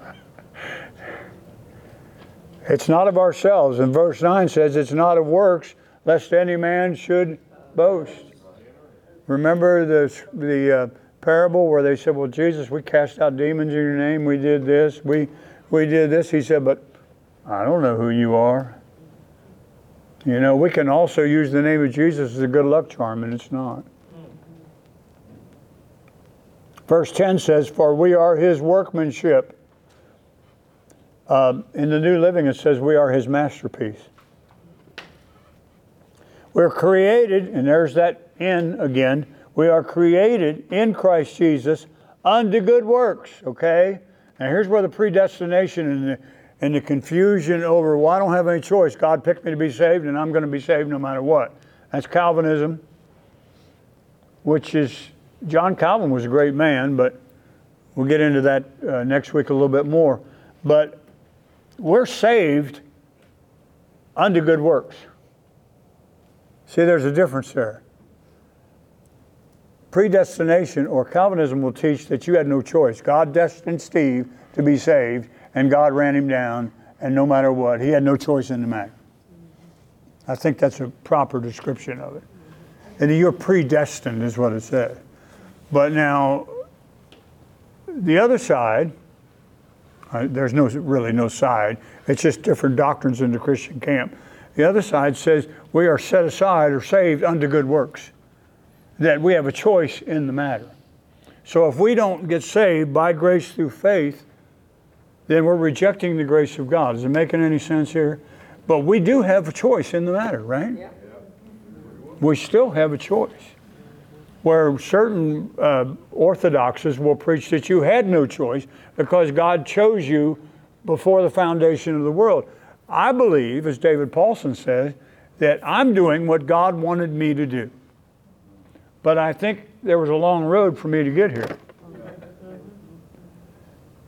It's not of ourselves. And verse 9 says, It's not of works, lest any man should boast. Remember the, the uh, parable where they said, Well, Jesus, we cast out demons in your name. We did this. We, we did this. He said, But I don't know who you are. You know, we can also use the name of Jesus as a good luck charm, and it's not. Verse 10 says, For we are his workmanship. Um, in the New Living, it says, We are his masterpiece. We're created, and there's that in again. We are created in Christ Jesus unto good works, okay? And here's where the predestination and the, and the confusion over, well, I don't have any choice. God picked me to be saved, and I'm going to be saved no matter what. That's Calvinism, which is, John Calvin was a great man, but we'll get into that uh, next week a little bit more. But we're saved unto good works. See, there's a difference there. Predestination or Calvinism will teach that you had no choice. God destined Steve to be saved, and God ran him down, and no matter what, he had no choice in the matter. I think that's a proper description of it. And you're predestined, is what it says. But now, the other side, uh, there's no really no side. It's just different doctrines in the Christian camp. The other side says we are set aside or saved unto good works, that we have a choice in the matter. So if we don't get saved by grace through faith, then we're rejecting the grace of God. Is it making any sense here? But we do have a choice in the matter, right? Yeah. We still have a choice. Where certain uh, orthodoxes will preach that you had no choice because God chose you before the foundation of the world. I believe, as David Paulson says, that I'm doing what God wanted me to do. But I think there was a long road for me to get here.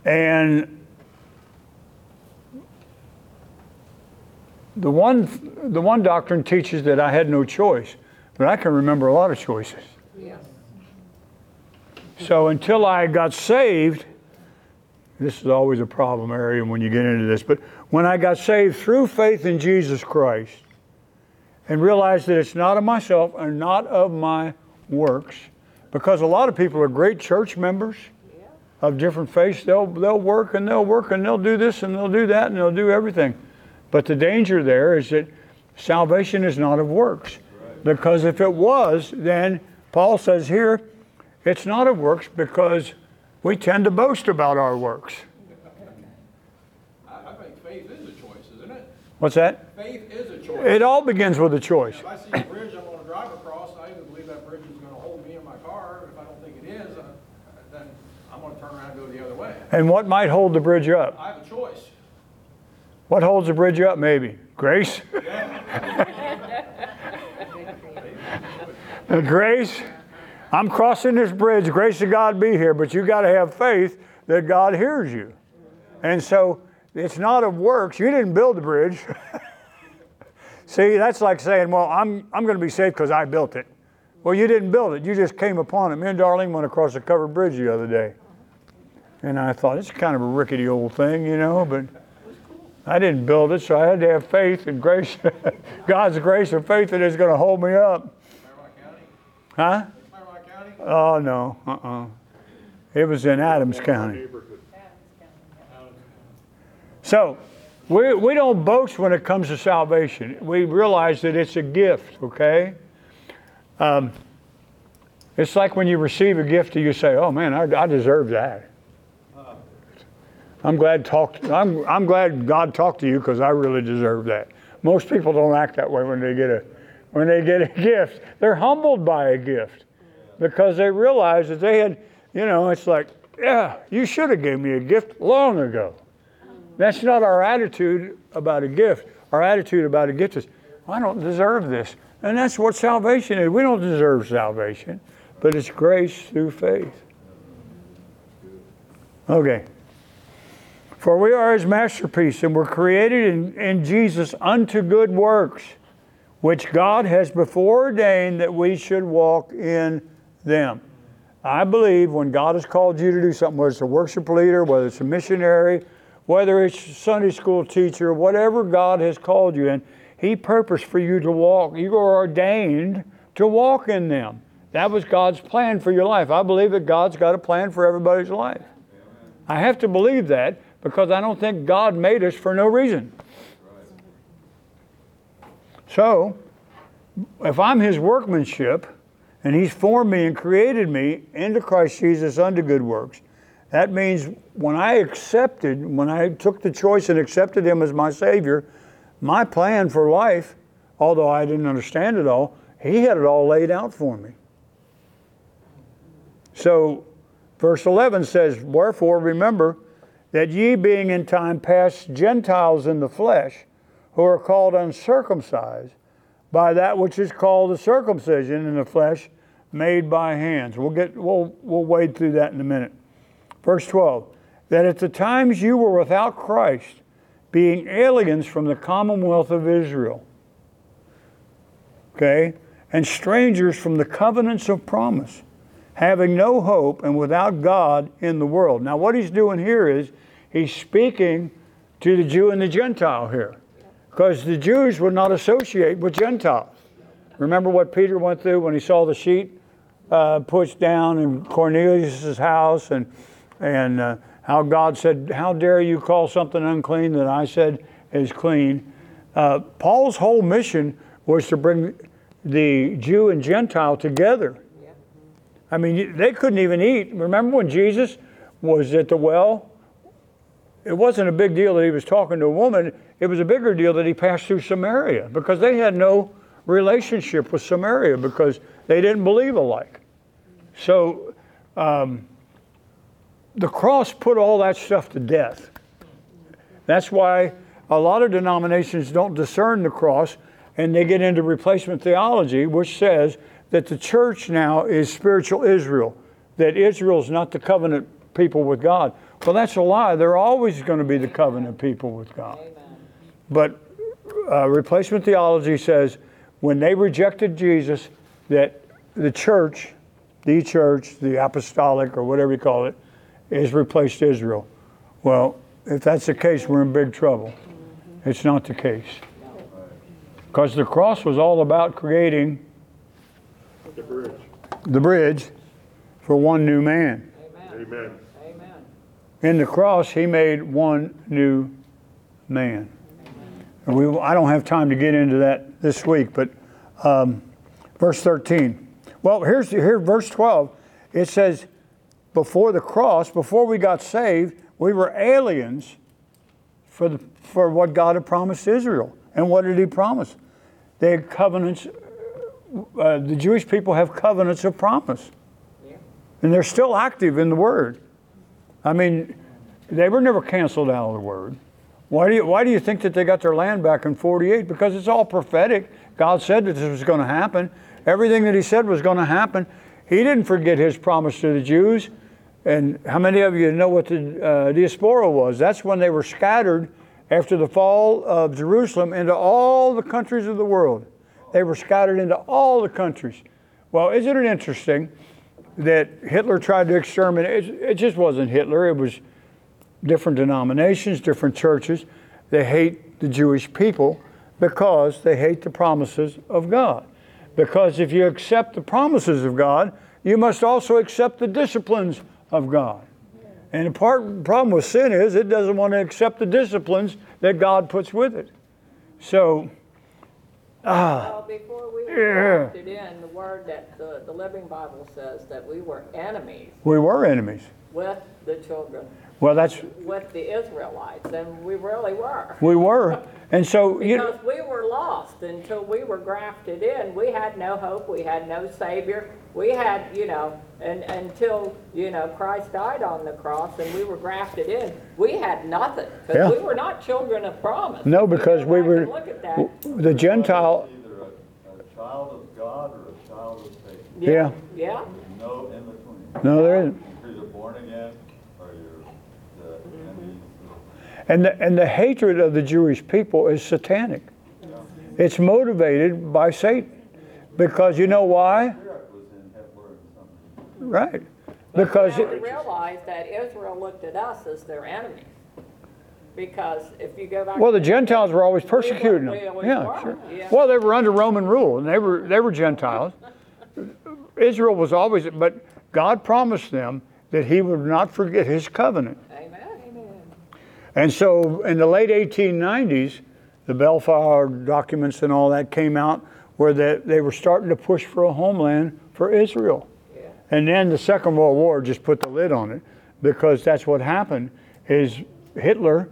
And the one, the one doctrine teaches that I had no choice, but I can remember a lot of choices. Yeah. So until I got saved, this is always a problem area when you get into this, but when I got saved through faith in Jesus Christ and realized that it's not of myself and not of my works, because a lot of people are great church members of different faiths, they'll, they'll work and they'll work and they'll do this and they'll do that and they'll do everything. But the danger there is that salvation is not of works. Because if it was, then Paul says here, it's not of works because we tend to boast about our works. I, I think faith is a choice, isn't it? What's that? Faith is a choice. It all begins with a choice. If I see a bridge I'm gonna drive across, I either believe that bridge is gonna hold me in my car. If I don't think it is, uh, then I'm gonna turn around and go the other way. And what might hold the bridge up? I have a choice. What holds the bridge up, maybe? Grace? Uh, grace? I'm crossing this bridge. Grace of God be here, but you got to have faith that God hears you. And so it's not of works. You didn't build the bridge. See, that's like saying, well, I'm, I'm going to be safe because I built it. Well, you didn't build it. You just came upon it. Me and Darlene went across a covered bridge the other day. And I thought, it's kind of a rickety old thing, you know, but I didn't build it, so I had to have faith and grace, God's grace and faith that it's going to hold me up. Huh? Oh, no. Uh-uh. It was in Adams County. So, we, we don't boast when it comes to salvation. We realize that it's a gift, okay? Um, it's like when you receive a gift and you say, oh man, I, I deserve that. I'm glad talked. I'm, I'm glad God talked to you because I really deserve that. Most people don't act that way when they get a when they get a gift. They're humbled by a gift because they realize that they had, you know, it's like, yeah, you should have gave me a gift long ago. That's not our attitude about a gift. Our attitude about a gift is, I don't deserve this. And that's what salvation is. We don't deserve salvation, but it's grace through faith. Okay. For we are his masterpiece, and were created in, in Jesus unto good works, which God has before ordained that we should walk in them. I believe when God has called you to do something, whether it's a worship leader, whether it's a missionary, whether it's Sunday school teacher, whatever God has called you in, He purposed for you to walk. You are ordained to walk in them. That was God's plan for your life. I believe that God's got a plan for everybody's life. I have to believe that because I don't think God made us for no reason. So, if I'm His workmanship And He's formed me and created me into Christ Jesus unto good works. That means when I accepted, when I took the choice and accepted Him as my Savior, my plan for life, although I didn't understand it all, He had it all laid out for me. So, verse 11 says, Wherefore remember that ye being in time past Gentiles in the flesh, who are called uncircumcised, by that which is called the circumcision in the flesh made by hands. We'll get we'll we'll wade through that in a minute. Verse 12. That at the times you were without Christ, being aliens from the commonwealth of Israel. Okay? And strangers from the covenants of promise, having no hope and without God in the world. Now what he's doing here is he's speaking to the Jew and the Gentile here because the Jews would not associate with Gentiles. Remember what Peter went through when he saw the sheet uh, pushed down in Cornelius' house, and and uh, how God said, "How dare you call something unclean that I said is clean?" Uh, Paul's whole mission was to bring the Jew and Gentile together. I mean, they couldn't even eat. Remember when Jesus was at the well? It wasn't a big deal that he was talking to a woman. It was a bigger deal that he passed through Samaria because they had no relationship with Samaria because they didn't believe alike. So um, the cross put all that stuff to death. That's why a lot of denominations don't discern the cross and they get into replacement theology, which says that the church now is spiritual Israel, that Israel is not the covenant people with God. Well, that's a lie. They're always going to be the covenant people with God. But uh, replacement theology says when they rejected Jesus, that the church, the church, the apostolic, or whatever you call it, is replaced Israel. Well, if that's the case, we're in big trouble. It's not the case. Because the cross was all about creating The bridge. the bridge for one new man. Amen, Amen. amen. In the cross, he made one new man. And we, I don't have time to get into that this week, but um, verse 13. Well, here's here, verse 12. It says, before the cross, before we got saved, we were aliens for, the, for what God had promised Israel. And what did He promise? They had covenants. Uh, the Jewish people have covenants of promise, Yeah. and they're still active in the Word. I mean, they were never canceled out of the Word. Why do you, why do you think that they got their land back in 48? Because it's all prophetic. God said that this was going to happen. Everything that He said was going to happen. He didn't forget His promise to the Jews. And how many of you know what the uh, diaspora was? That's when they were scattered after the fall of Jerusalem into all the countries of the world. They were scattered into all the countries. Well, isn't it interesting that Hitler tried to exterminate? It, it just wasn't Hitler, it was different denominations, different churches. They hate the Jewish people because they hate the promises of God. Because if you accept the promises of God, you must also accept the disciplines of God. And the part, problem with sin is it doesn't want to accept the disciplines that God puts with it. So, Ah. Well, before we were in, the word that the, the Living Bible says that we were enemies we were enemies. with the children, Well, that's, with the Israelites, and we really were. we were. And so, you know, Because we were lost until we were grafted in. We had no hope, we had no Savior. We had, you know, and until, you know, Christ died on the cross and we were grafted in, we had nothing. Yeah. Because we were not children of promise. no, because we back were, Look at that. the Gentile, Either a, a child of God or a child of Satan. yeah. Yeah, There's no in between. no, there isn't. You're either born again or you're the enemy. And the, and the hatred of the Jewish people is satanic. It's motivated by Satan. Because you know why? Spirit was in Hitler and something. Right. Because, Now we realize that Israel looked at us as their enemy. Because if you go back. well, the Gentiles were always persecuting We them. Yeah, sure. yeah. Well, they were under Roman rule, and they were they were Gentiles. Israel was always, but God promised them that He would not forget His covenant. And so in the late 1890s, the Belfast documents and all that came out where they, they were starting to push for a homeland for Israel. Yeah. And then the Second World War just put the lid on it because that's what happened is Hitler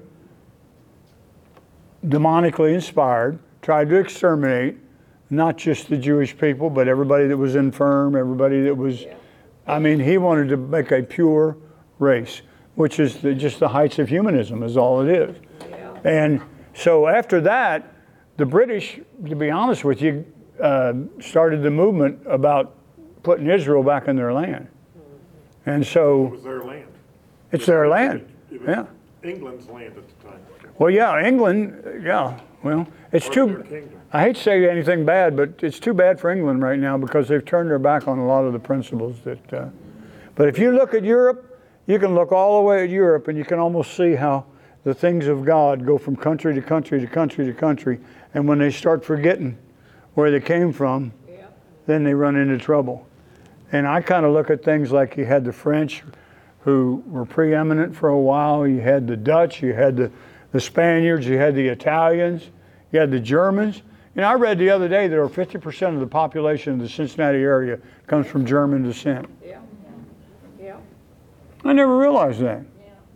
demonically inspired tried to exterminate not just the Jewish people but everybody that was infirm, everybody that was Yeah. I mean, he wanted to make a pure race, which is the, just the heights of humanism is all it is. Yeah. And so after that, the British, to be honest with you, uh, started the movement about putting Israel back in their land. And so. It was their land. it's their land. It was Yeah. England's land at the time. Well, yeah, England, yeah. Well, it's of too. I hate to say anything bad, but it's too bad for England right now because they've turned their back on a lot of the principles that. Uh, but if you look at Europe, you can look all the way at Europe and you can almost see how the things of God go from country to country to country to country. And when they start forgetting where they came from, then they run into trouble. And I kind of look at things like you had the French who were preeminent for a while, you had the Dutch, you had the, the Spaniards, you had the Italians, you had the Germans. You know, I read the other day that over 50% of the population of the Cincinnati area comes from German descent. Yeah. I never realized that.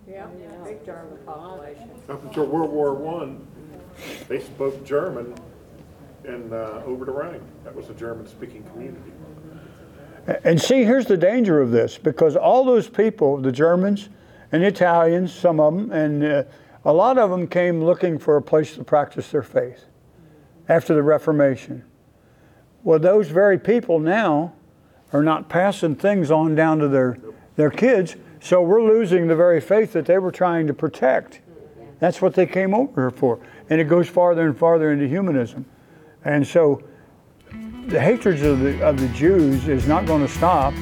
Yeah. Big German population. Up until World War One, they spoke German and, uh, over the Rhine. That was a German-speaking community. And see, here's the danger of this because all those people, the Germans and the Italians, some of them, and uh, a lot of them came looking for a place to practice their faith after the Reformation. Well, those very people now are not passing things on down to their, their kids, so we're losing the very faith that they were trying to protect. That's what they came over here for. And it goes farther and farther into humanism. And so the hatred of the, of the Jews is not going to stop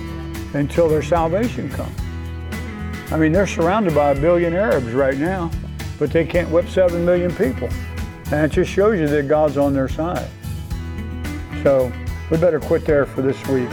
until their salvation comes. I mean, they're surrounded by a billion Arabs right now, but they can't whip seven million people. And it just shows you that God's on their side. So we better quit there for this week.